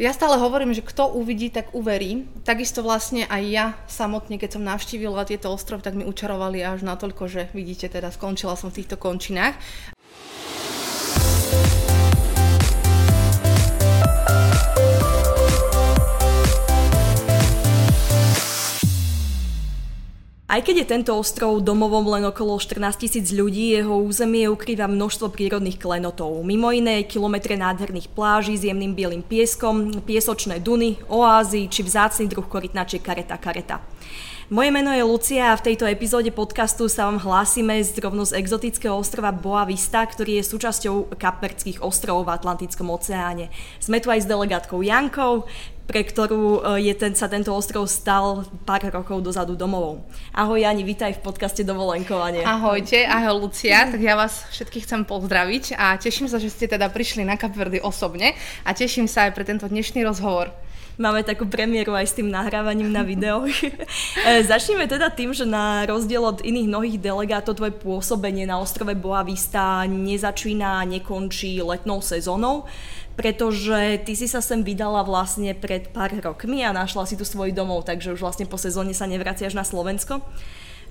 Ja stále hovorím, že kto uvidí, tak uverí. Takisto vlastne aj ja samotne, keď som navštívila tieto ostrovy, tak mi učarovali až natoľko, že vidíte, teda skončila som v týchto končinách. Aj keď je tento ostrov domovom len okolo 14 tisíc ľudí, jeho územie ukrýva množstvo prírodných klenotov. Mimo iné kilometre nádherných pláží s jemným bielým pieskom, piesočné duny, oázy či vzácny druh korytnačiek kareta kareta. Moje meno je Lucia a v tejto epizóde podcastu sa vám hlásime z rovno z exotického ostrova Boa Vista, ktorý je súčasťou Kapverckých ostrovov v Atlantickom oceáne. Sme tu aj s delegátkou Jankou, pre ktorú e, je ten, sa tento ostrov stal pár rokov dozadu domovou. Ahoj Jani, vítaj v podcaste Dovolenkovanie. Ahojte, ahoj Lucia, tak ja vás všetkých chcem pozdraviť a teším sa, že ste teda prišli na Kapverdy osobne a teším sa aj pre tento dnešný rozhovor. Máme takú premiéru aj s tým nahrávaním na video. E, začneme teda tým, že na rozdiel od iných mnohých delegátov tvoje pôsobenie na ostrove Boa Vista nezačína a nekončí letnou sezónou pretože ty si sa sem vydala vlastne pred pár rokmi a našla si tu svoj domov, takže už vlastne po sezóne sa nevraciaš na Slovensko.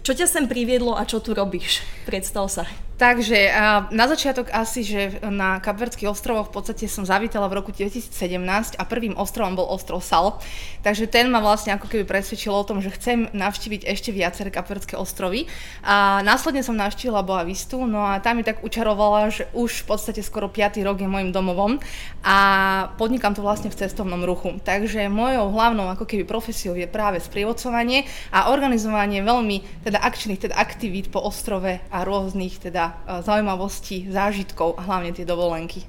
Čo ťa sem priviedlo a čo tu robíš? Predstav sa. Takže na začiatok asi, že na Kapverdských ostrovoch v podstate som zavítala v roku 2017 a prvým ostrovom bol ostrov Sal. Takže ten ma vlastne ako keby presvedčil o tom, že chcem navštíviť ešte viaceré Kapverdské ostrovy. A následne som navštívila Boa Vistu, no a tam mi tak učarovala, že už v podstate skoro 5. rok je môjim domovom a podnikám to vlastne v cestovnom ruchu. Takže mojou hlavnou ako keby profesiou je práve sprievodcovanie a organizovanie veľmi teda akčných teda aktivít po ostrove a rôznych teda Eh, zaujímavostí, zážitkov a hlavne tie dovolenky.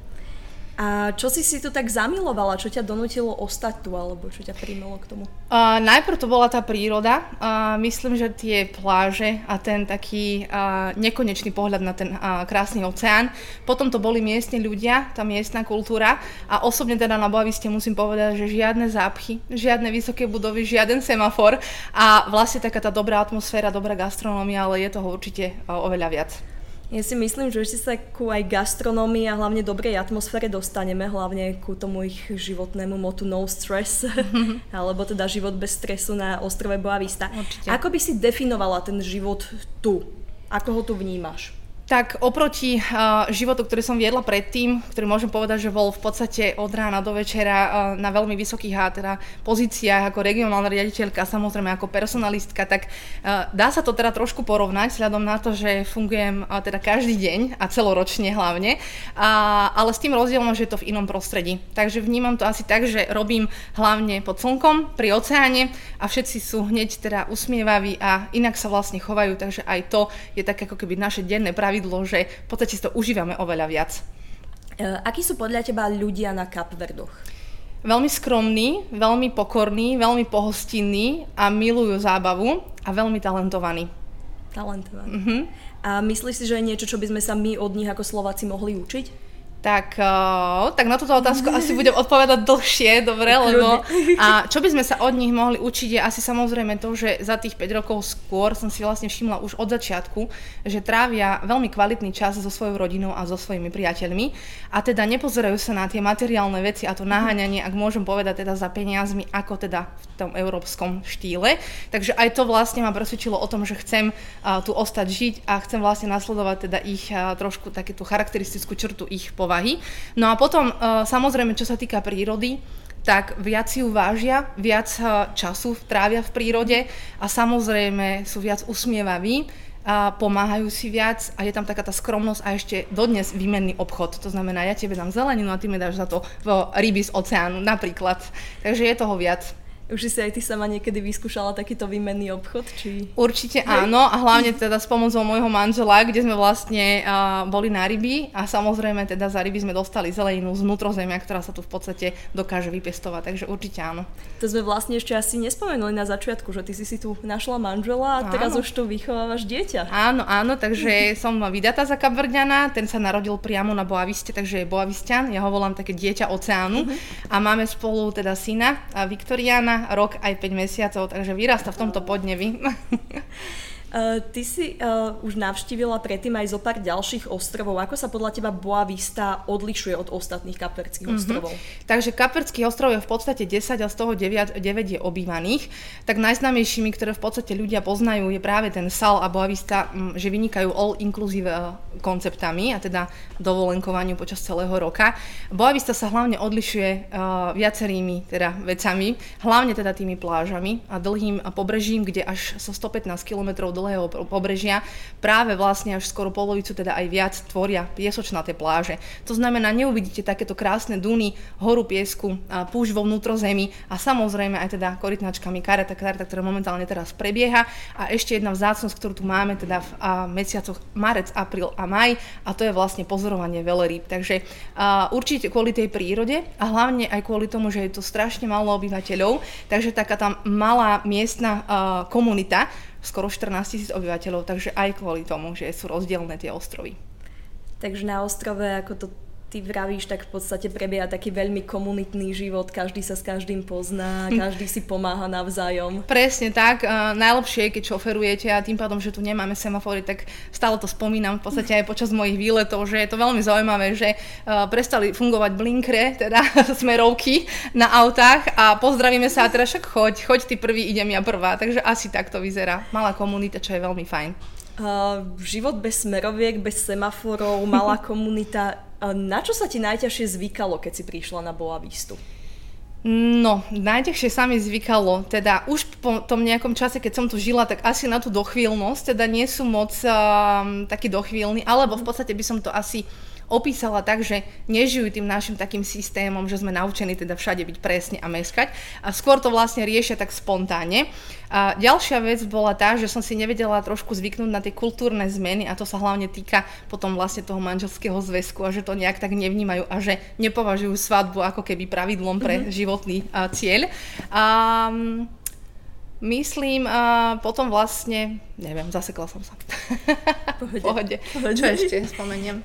A čo si si tu tak zamilovala? Čo ťa donútilo ostať tu, alebo čo ťa primelo k tomu? Uh, najprv to bola tá príroda. Uh, myslím, že tie pláže a ten taký uh, nekonečný pohľad na ten uh, krásny oceán. Potom to boli miestni ľudia, tá miestna kultúra. A osobne teda na Boaviste musím povedať, že žiadne zápchy, žiadne vysoké budovy, žiaden semafor a vlastne taká tá dobrá atmosféra, dobrá gastronómia, ale je toho určite uh, oveľa viac. Ja si myslím, že ešte sa ku aj gastronómii a hlavne dobrej atmosfére dostaneme, hlavne ku tomu ich životnému motu no stress, alebo teda život bez stresu na ostrove Boavista. Určite. Ako by si definovala ten život tu? Ako ho tu vnímaš? Tak oproti uh, životu, ktorý som viedla predtým, ktorý môžem povedať, že bol v podstate od rána do večera uh, na veľmi vysokých a teda pozíciách ako regionálna riaditeľka, samozrejme ako personalistka, tak uh, dá sa to teda trošku porovnať, vzhľadom na to, že fungujem uh, teda každý deň a celoročne hlavne, uh, ale s tým rozdielom, že je to v inom prostredí. Takže vnímam to asi tak, že robím hlavne pod slnkom, pri oceáne a všetci sú hneď teda usmievaví a inak sa vlastne chovajú, takže aj to je tak ako keby naše denné pravidlo pravidlo, že v podstate si to užívame oveľa viac. E, akí sú podľa teba ľudia na Kapverdoch? Veľmi skromní, veľmi pokorní, veľmi pohostinní a milujú zábavu a veľmi talentovaní. Talentovaní. Uh-huh. A myslíš si, že je niečo, čo by sme sa my od nich ako Slováci mohli učiť? Tak, uh, tak na túto otázku asi budem odpovedať dlhšie, dobre, lebo a čo by sme sa od nich mohli učiť je asi samozrejme to, že za tých 5 rokov skôr som si vlastne všimla už od začiatku, že trávia veľmi kvalitný čas so svojou rodinou a so svojimi priateľmi. A teda nepozerajú sa na tie materiálne veci a to naháňanie, ak môžem povedať teda za peniazmi, ako teda v tom európskom štýle. Takže aj to vlastne ma presvedčilo o tom, že chcem uh, tu ostať žiť a chcem vlastne nasledovať teda ich uh, trošku takú charakteristickú črtu ich povahy povahy. No a potom, e, samozrejme, čo sa týka prírody, tak viac ju vážia, viac e, času trávia v prírode a samozrejme sú viac usmievaví, a pomáhajú si viac a je tam taká tá skromnosť a ešte dodnes výmenný obchod. To znamená, ja tebe dám zeleninu a ty mi dáš za to ryby z oceánu napríklad. Takže je toho viac. Už si aj ty sama niekedy vyskúšala takýto výmenný obchod? Či... Určite áno a hlavne teda s pomocou môjho manžela, kde sme vlastne uh, boli na ryby a samozrejme teda za ryby sme dostali zeleninu z vnútrozemia, ktorá sa tu v podstate dokáže vypestovať, takže určite áno. To sme vlastne ešte asi nespomenuli na začiatku, že ty si si tu našla manžela a áno. teraz už tu vychovávaš dieťa. Áno, áno, takže som vydatá za Kapverdiana, ten sa narodil priamo na Boaviste, takže je Boavistian, ja ho volám také dieťa oceánu uh-huh. a máme spolu teda syna Viktoriana rok aj 5 mesiacov, takže vyrasta v tomto podnevi. Uh, ty si uh, už navštívila predtým aj zo pár ďalších ostrovov. Ako sa podľa teba Boa Vista odlišuje od ostatných kapverských mm-hmm. ostrovov? Takže kapverských ostrovov je v podstate 10 a z toho 9, 9 je obývaných. Tak najznámejšími, ktoré v podstate ľudia poznajú, je práve ten Sal a Boa Vista, m, že vynikajú all-inclusive konceptami a teda dovolenkovaniu počas celého roka. Boa Vista sa hlavne odlišuje uh, viacerými teda vecami, hlavne teda tými plážami a dlhým pobrežím, kde až so 115 km do dlhého pobrežia, práve vlastne až skoro polovicu, teda aj viac, tvoria piesočnaté pláže. To znamená, neuvidíte takéto krásne duny, horu piesku, púšť vo vnútrozemí a samozrejme aj teda korytnačkami kareta, kareta, ktorá momentálne teraz prebieha. A ešte jedna vzácnosť, ktorú tu máme teda v mesiacoch marec, apríl a maj a to je vlastne pozorovanie veleríb. Takže určite kvôli tej prírode a hlavne aj kvôli tomu, že je to strašne málo obyvateľov, takže taká tam malá miestna komunita skoro 14 tisíc obyvateľov, takže aj kvôli tomu, že sú rozdielne tie ostrovy. Takže na ostrove, ako to ty vravíš, tak v podstate prebieha taký veľmi komunitný život, každý sa s každým pozná, hm. každý si pomáha navzájom. Presne tak, uh, najlepšie je, keď šoferujete a tým pádom, že tu nemáme semafory, tak stále to spomínam v podstate aj počas mojich výletov, že je to veľmi zaujímavé, že uh, prestali fungovať blinkre, teda smerovky na autách a pozdravíme sa a teda však choď, choď ty prvý, idem ja prvá, takže asi tak to vyzerá. Malá komunita, čo je veľmi fajn. Uh, život bez smeroviek, bez semaforov, malá komunita. Na čo sa ti najťažšie zvykalo, keď si prišla na Boavistu? No, najťažšie sa mi zvykalo, teda už po tom nejakom čase, keď som tu žila, tak asi na tú dochvíľnosť, teda nie sú moc um, taký dochvíľny, alebo v podstate by som to asi opísala tak, že nežijú tým našim takým systémom, že sme naučení teda všade byť presne a meskať a skôr to vlastne riešia tak spontánne. A ďalšia vec bola tá, že som si nevedela trošku zvyknúť na tie kultúrne zmeny a to sa hlavne týka potom vlastne toho manželského zväzku a že to nejak tak nevnímajú a že nepovažujú svadbu ako keby pravidlom pre mm-hmm. životný uh, cieľ. Um, Myslím, a potom vlastne, neviem, zasekla som sa. Pohode. Pohode. Pohode. Čo ešte spomeniem?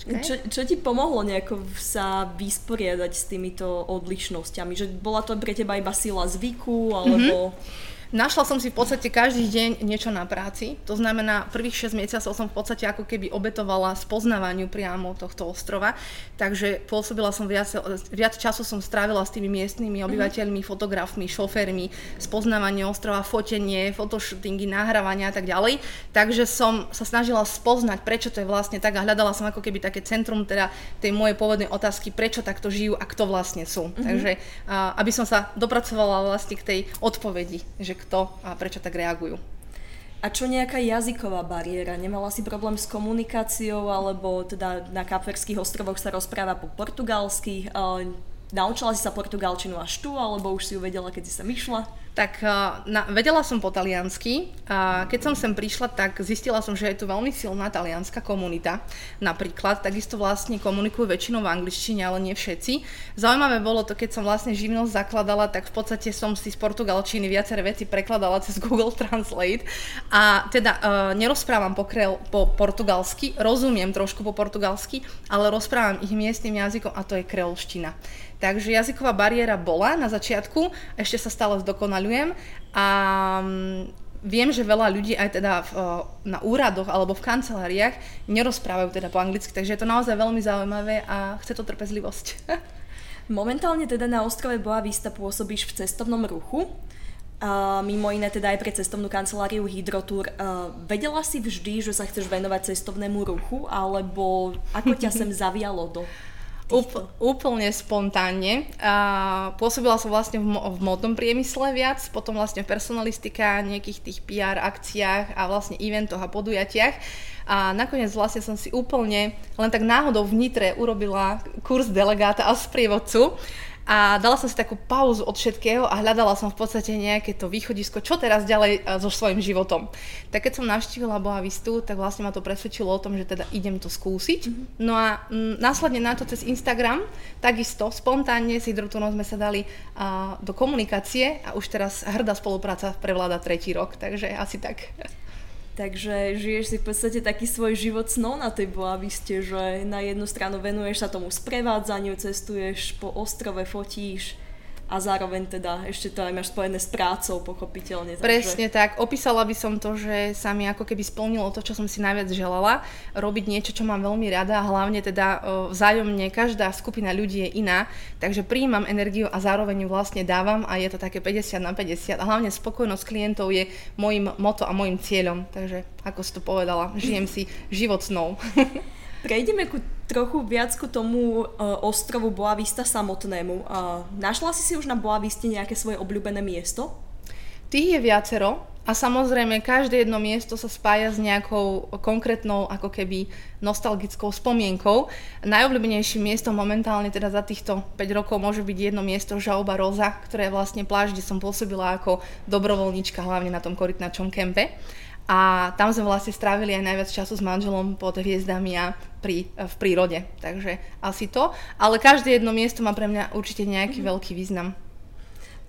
Čo, čo ti pomohlo nejako sa vysporiadať s týmito odlišnosťami? Že bola to pre teba iba sila zvyku, alebo... Mm-hmm. Našla som si v podstate každý deň niečo na práci. To znamená, prvých 6 mesiacov som v podstate ako keby obetovala spoznávaniu priamo tohto ostrova. Takže pôsobila som viac, viac času som strávila s tými miestnymi mhm. obyvateľmi, mm-hmm. fotografmi, šoférmi, spoznávanie ostrova, fotenie, fotoshootingy, nahrávania a tak ďalej. Takže som sa snažila spoznať, prečo to je vlastne tak a hľadala som ako keby také centrum teda tej mojej pôvodnej otázky, prečo takto žijú a kto vlastne sú. Mm-hmm. Takže aby som sa dopracovala vlastne k tej odpovedi, že kto a prečo tak reagujú. A čo nejaká jazyková bariéra? Nemala si problém s komunikáciou, alebo teda na Kapverských ostrovoch sa rozpráva po portugalsky? Naučila si sa portugalčinu až tu, alebo už si ju vedela, keď si sa myšla? Tak na, vedela som po taliansky a keď som sem prišla, tak zistila som, že je tu veľmi silná talianská komunita. Napríklad, takisto vlastne komunikujú väčšinou v angličtine, ale nie všetci. Zaujímavé bolo to, keď som vlastne živnosť zakladala, tak v podstate som si z portugalčiny viaceré veci prekladala cez Google Translate a teda uh, nerozprávam po, krel, po portugalsky, rozumiem trošku po portugalsky, ale rozprávam ich miestnym jazykom a to je kreolština. Takže jazyková bariéra bola na začiatku, ešte sa stále zdokonalujem a mm, viem, že veľa ľudí aj teda v, na úradoch alebo v kanceláriách nerozprávajú teda po anglicky, takže je to naozaj veľmi zaujímavé a chce to trpezlivosť. Momentálne teda na ostrove Boa Vista pôsobíš v cestovnom ruchu. A mimo iné teda aj pre cestovnú kanceláriu Hydrotour. Uh, vedela si vždy, že sa chceš venovať cestovnému ruchu, alebo ako ťa sem zavialo do Úpl, úplne spontánne. A pôsobila som vlastne v, v modnom priemysle viac, potom vlastne v personalistike, nejakých tých PR akciách a vlastne eventoch a podujatiach. A nakoniec vlastne som si úplne len tak náhodou v Nitre urobila kurz delegáta a sprievodcu a dala som si takú pauzu od všetkého a hľadala som v podstate nejaké to východisko, čo teraz ďalej e, so svojím životom. Tak keď som navštívila Boavistu, tak vlastne ma to presvedčilo o tom, že teda idem to skúsiť. Mm-hmm. No a m, následne na to cez Instagram, takisto spontánne s Hydrotunom sme sa dali a, do komunikácie a už teraz hrdá spolupráca prevláda tretí rok, takže asi tak. Takže žiješ si v podstate taký svoj život snov na tej Boaviste, že na jednu stranu venuješ sa tomu sprevádzaniu, cestuješ po ostrove, fotíš a zároveň teda ešte to aj máš spojené s prácou, pochopiteľne. Takže... Presne tak. Opísala by som to, že sa mi ako keby splnilo to, čo som si najviac želala. Robiť niečo, čo mám veľmi rada a hlavne teda vzájomne každá skupina ľudí je iná. Takže príjmam energiu a zároveň ju vlastne dávam a je to také 50 na 50. A hlavne spokojnosť klientov je môjim moto a môjim cieľom. Takže ako si to povedala, žijem si život snou. Prejdeme ku trochu viac ku tomu uh, ostrovu Boavista samotnému. Uh, našla si si už na Boaviste nejaké svoje obľúbené miesto? Tých je viacero a samozrejme každé jedno miesto sa spája s nejakou konkrétnou ako keby nostalgickou spomienkou. Najobľúbenejším miestom momentálne teda za týchto 5 rokov môže byť jedno miesto Žauba Roza, ktoré je vlastne pláž, kde som pôsobila ako dobrovoľníčka hlavne na tom korytnačom kempe. A tam sme vlastne strávili aj najviac času s manželom pod hviezdami a pri, v prírode. Takže asi to. Ale každé jedno miesto má pre mňa určite nejaký mm-hmm. veľký význam.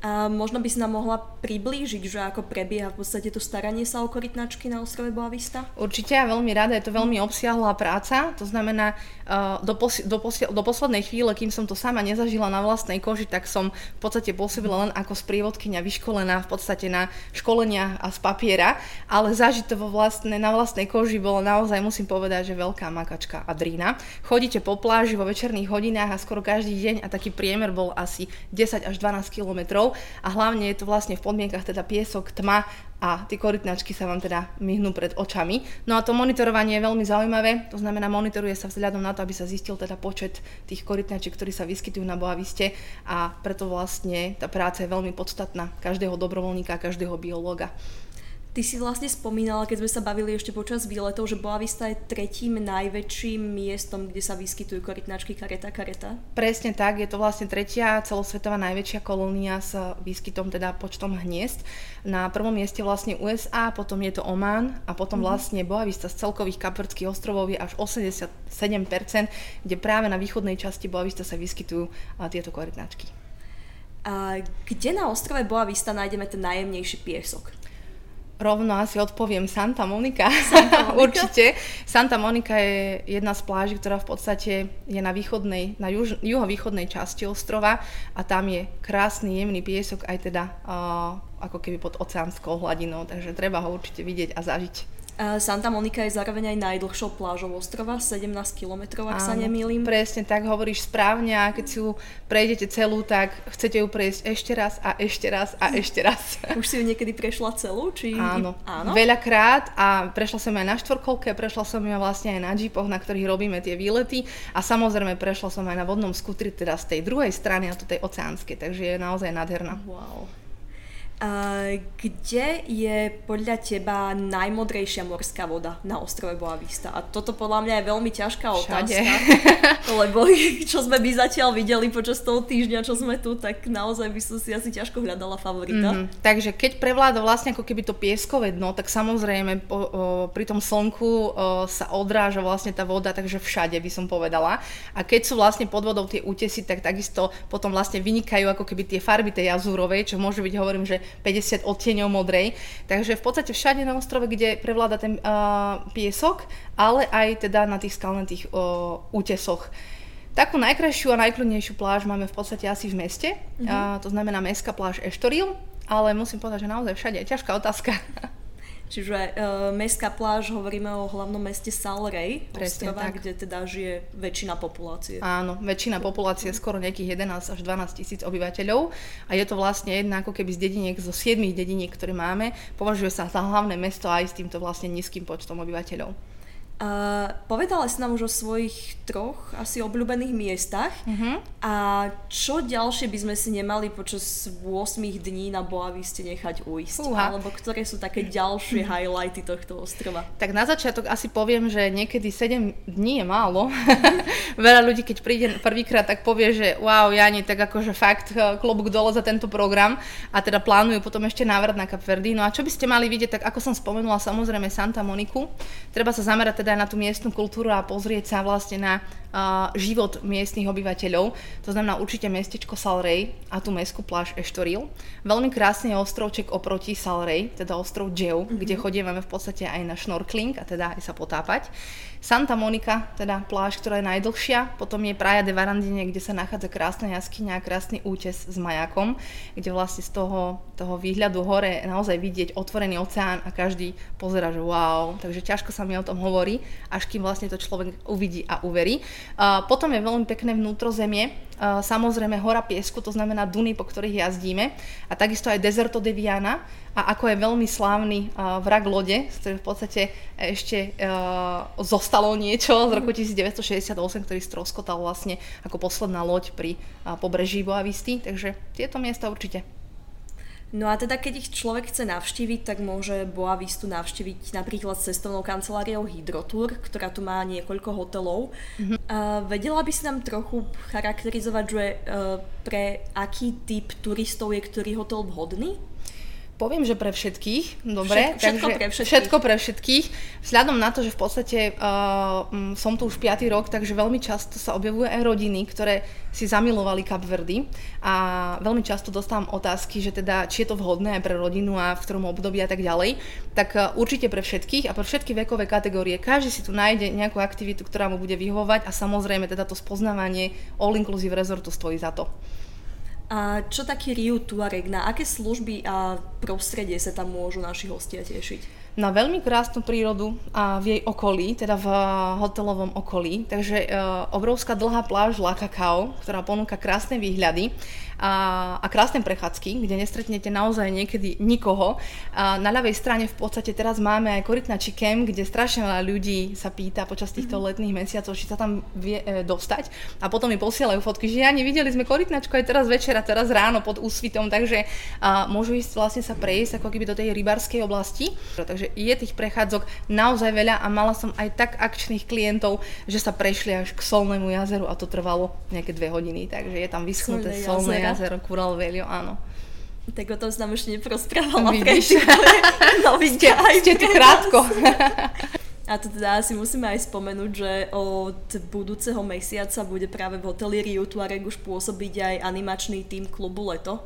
A možno by si nám mohla priblížiť, že ako prebieha v podstate to staranie sa o korytnačky na ostrove Boavista? Určite ja veľmi rada, je to veľmi obsiahla práca, to znamená uh, do, pos- do, pos- do poslednej chvíle, kým som to sama nezažila na vlastnej koži, tak som v podstate pôsobila len ako sprievodkynia vyškolená v podstate na školenia a z papiera, ale zažiť to vo vlastne, na vlastnej koži bolo naozaj, musím povedať, že veľká makačka a drína. Chodíte po pláži vo večerných hodinách a skoro každý deň a taký priemer bol asi 10 až 12 kilometrov a hlavne je to vlastne v podmienkach teda piesok, tma a tie korytnačky sa vám teda myhnú pred očami. No a to monitorovanie je veľmi zaujímavé, to znamená monitoruje sa vzhľadom na to, aby sa zistil teda počet tých korytnačiek, ktorí sa vyskytujú na Boaviste a preto vlastne tá práca je veľmi podstatná každého dobrovoľníka, každého biológa. Ty si vlastne spomínala, keď sme sa bavili ešte počas výletov, že Boavista je tretím najväčším miestom, kde sa vyskytujú korytnačky kareta kareta. Presne tak, je to vlastne tretia celosvetová najväčšia kolónia s výskytom teda počtom hniezd. Na prvom mieste vlastne USA, potom je to Oman a potom mm-hmm. vlastne Boavista z celkových kapverdských ostrovov je až 87%, kde práve na východnej časti Boavista sa vyskytujú tieto korytnačky. A kde na ostrove Boavista nájdeme ten najjemnejší piesok? Rovno asi odpoviem Santa Monica. Santa Monica? Určite. Santa Monica je jedna z pláží, ktorá v podstate je na východnej, na juž, juhovýchodnej časti ostrova a tam je krásny, jemný piesok aj teda uh, ako keby pod oceánskou hladinou, takže treba ho určite vidieť a zažiť. Santa Monica je zároveň aj najdlhšou plážou ostrova, 17 km, ak Áno, sa nemýlim. Presne tak, hovoríš správne a keď si ju prejdete celú, tak chcete ju prejsť ešte raz a ešte raz a ešte raz. Už si ju niekedy prešla celú? Či... Áno, Áno, veľakrát a prešla som aj na štvorkolke, prešla som ju vlastne aj na jeepoch, na ktorých robíme tie výlety a samozrejme prešla som aj na vodnom skutri, teda z tej druhej strany a to tej oceánskej, takže je naozaj nádherná. Wow. Uh, kde je podľa teba najmodrejšia morská voda na ostrove Boavista? A toto podľa mňa je veľmi ťažká otázka, Všade. lebo čo sme by zatiaľ videli počas toho týždňa, čo sme tu, tak naozaj by som si asi ťažko hľadala favorita. Mm-hmm. Takže keď prevláda vlastne ako keby to pieskové dno, tak samozrejme po, o, pri tom slnku o, sa odráža vlastne tá voda, takže všade by som povedala. A keď sú vlastne pod vodou tie útesy, tak takisto potom vlastne vynikajú ako keby tie farby tej jazúrovej, čo môže byť, hovorím, že 50 odtieňov modrej. Takže v podstate všade na ostrove, kde prevláda ten uh, piesok, ale aj teda na tých skalnatých uh, útesoch. Takú najkrajšiu a najkľudnejšiu pláž máme v podstate asi v meste, mm-hmm. uh, to znamená mestská pláž Eštoril, ale musím povedať, že naozaj všade je ťažká otázka. Čiže uh, mestská pláž, hovoríme o hlavnom meste Salrej, ostrova, tak. kde teda žije väčšina populácie. Áno, väčšina populácie, skoro nejakých 11 až 12 tisíc obyvateľov a je to vlastne jedna ako keby z dediniek, zo 7 dediniek, ktoré máme, považuje sa za hlavné mesto aj s týmto vlastne nízkym počtom obyvateľov. Uh, povedala si nám už o svojich troch asi obľúbených miestach. Uh-huh. A čo ďalšie by sme si nemali počas 8 dní na Boaviste nechať ujsť? Uha. Alebo ktoré sú také ďalšie uh-huh. highlighty tohto ostrova? Tak na začiatok asi poviem, že niekedy 7 dní je málo. Veľa ľudí, keď príde prvýkrát, tak povie, že wow, Jani, tak akože fakt eh, klobúk dole za tento program a teda plánujú potom ešte návrat na Kapverdy. No a čo by ste mali vidieť, tak ako som spomenula, samozrejme Santa Moniku. Treba sa zamerať teda aj na tú miestnu kultúru a pozrieť sa vlastne na život miestnych obyvateľov. To znamená určite mestečko Salrej a tú mestskú pláž Eštoril. Veľmi krásny je ostrovček oproti Salrej, teda ostrov Džeu, mm-hmm. kde chodíme v podstate aj na šnorkling a teda aj sa potápať. Santa Monica, teda pláž, ktorá je najdlhšia, potom je Praia de Varandine, kde sa nachádza krásna jaskyňa a krásny útes s majakom, kde vlastne z toho, toho výhľadu hore naozaj vidieť otvorený oceán a každý pozera, že wow, takže ťažko sa mi o tom hovorí, až kým vlastne to človek uvidí a uverí. Potom je veľmi pekné vnútrozemie, samozrejme hora piesku, to znamená duny, po ktorých jazdíme a takisto aj Deserto de Viana, a ako je veľmi slávny vrak lode, z ktorého v podstate ešte uh, zostalo niečo z roku 1968, ktorý stroskotal vlastne ako posledná loď pri pobreží Boavisty, takže tieto miesta určite. No a teda keď ich človek chce navštíviť, tak môže Boavistu navštíviť napríklad s cestovnou kanceláriou Hydrotour, ktorá tu má niekoľko hotelov. Mm-hmm. Uh, vedela by si nám trochu charakterizovať, že uh, pre aký typ turistov je ktorý hotel vhodný? Poviem, že pre všetkých, dobre. Všetko, všetko pre všetkých. Všetko pre všetkých. Vzhľadom na to, že v podstate uh, som tu už 5. rok, takže veľmi často sa objavujú aj rodiny, ktoré si zamilovali Verdy a veľmi často dostávam otázky, že teda či je to vhodné aj pre rodinu a v ktorom období a tak ďalej. Tak uh, určite pre všetkých a pre všetky vekové kategórie. Každý si tu nájde nejakú aktivitu, ktorá mu bude vyhovovať a samozrejme teda to spoznávanie all-inclusive resortu stojí za to. A čo taký Riu Tuareg, na aké služby a prostredie sa tam môžu naši hostia tešiť? Na veľmi krásnu prírodu a v jej okolí, teda v hotelovom okolí. Takže e, obrovská dlhá pláž La Cacao, ktorá ponúka krásne výhľady a, a krásne prechádzky, kde nestretnete naozaj niekedy nikoho. A na ľavej strane v podstate teraz máme aj korytnačí kem, kde strašne veľa ľudí sa pýta počas týchto mm-hmm. letných mesiacov, či sa tam vie e, dostať. A potom mi posielajú fotky, že ja nevideli sme korytnačku aj teraz večer a teraz ráno pod úsvitom, takže a, môžu ísť vlastne sa prejsť ako keby do tej rybarskej oblasti. Takže je tých prechádzok naozaj veľa a mala som aj tak akčných klientov, že sa prešli až k solnému jazeru a to trvalo nejaké dve hodiny, takže je tam vyschnuté solné jazero Kural Velio, áno. Tak o tom som nám ešte neprosprávala Vidíš. Ste, aj ste tu krátko. A to teda asi musíme aj spomenúť, že od budúceho mesiaca bude práve v hoteli Riu Tuareg už pôsobiť aj animačný tým klubu Leto,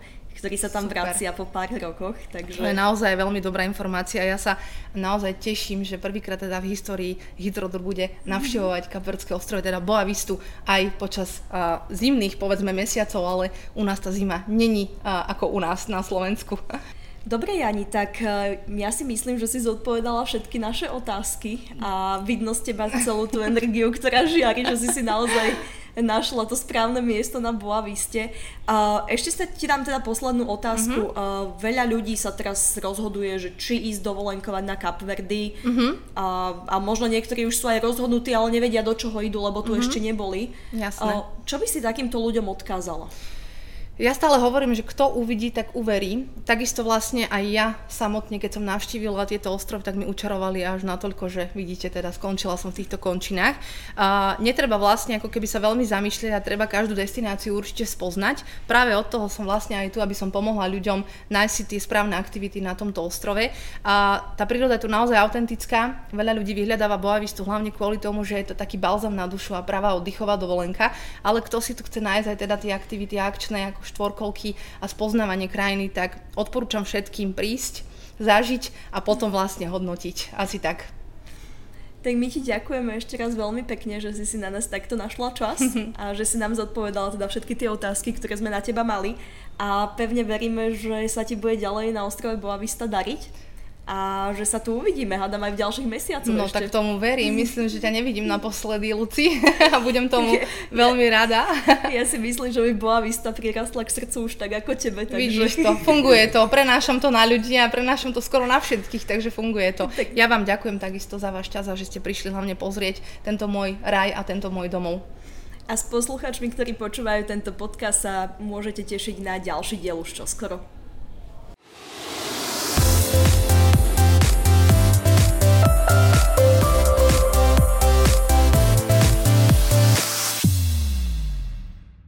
ktorý sa tam Super. vracia po pár rokoch. Takže... To je naozaj veľmi dobrá informácia. Ja sa naozaj teším, že prvýkrát teda v histórii Hydrodor bude navštevovať Kapverské ostrovy, teda Boavistu aj počas uh, zimných, povedzme, mesiacov, ale u nás tá zima není uh, ako u nás na Slovensku. Dobre, Jani, tak ja si myslím, že si zodpovedala všetky naše otázky a vidno z teba celú tú energiu, ktorá žiari, že si si naozaj našla to správne miesto na Boaviste. Ešte sa ti dám teda poslednú otázku. Mm-hmm. Veľa ľudí sa teraz rozhoduje, že či ísť dovolenkovať na Kapverdy mm-hmm. uh, a možno niektorí už sú aj rozhodnutí, ale nevedia do čoho idú, lebo tu mm-hmm. ešte neboli. Jasné. Čo by si takýmto ľuďom odkázala? Ja stále hovorím, že kto uvidí, tak uverí. Takisto vlastne aj ja samotne, keď som navštívila tieto ostrovy, tak mi učarovali až natoľko, že vidíte, teda skončila som v týchto končinách. Uh, netreba vlastne ako keby sa veľmi zamýšľať a treba každú destináciu určite spoznať. Práve od toho som vlastne aj tu, aby som pomohla ľuďom nájsť si tie správne aktivity na tomto ostrove. A tá príroda je tu naozaj autentická. Veľa ľudí vyhľadáva Boavistu hlavne kvôli tomu, že je to taký balzam na dušu a pravá oddychová dovolenka. Ale kto si tu chce nájsť aj teda tie aktivity akčné, ako štvorkolky a spoznávanie krajiny, tak odporúčam všetkým prísť, zažiť a potom vlastne hodnotiť. Asi tak. Tak my ti ďakujeme ešte raz veľmi pekne, že si si na nás takto našla čas a že si nám zodpovedala teda všetky tie otázky, ktoré sme na teba mali a pevne veríme, že sa ti bude ďalej na ostrove Boavista dariť a že sa tu uvidíme, hádam aj v ďalších mesiacoch No ešte. tak tomu verím, myslím, že ťa nevidím naposledy, Luci a budem tomu veľmi rada. Ja si myslím, že by bola vista prirastla k srdcu už tak ako tebe. Takže... Vidíš to, funguje to, prenášam to na ľudí a prenášam to skoro na všetkých, takže funguje to. Tak... Ja vám ďakujem takisto za váš čas a že ste prišli hlavne pozrieť tento môj raj a tento môj domov. A s posluchačmi, ktorí počúvajú tento podcast, sa môžete tešiť na ďalší diel už čoskoro.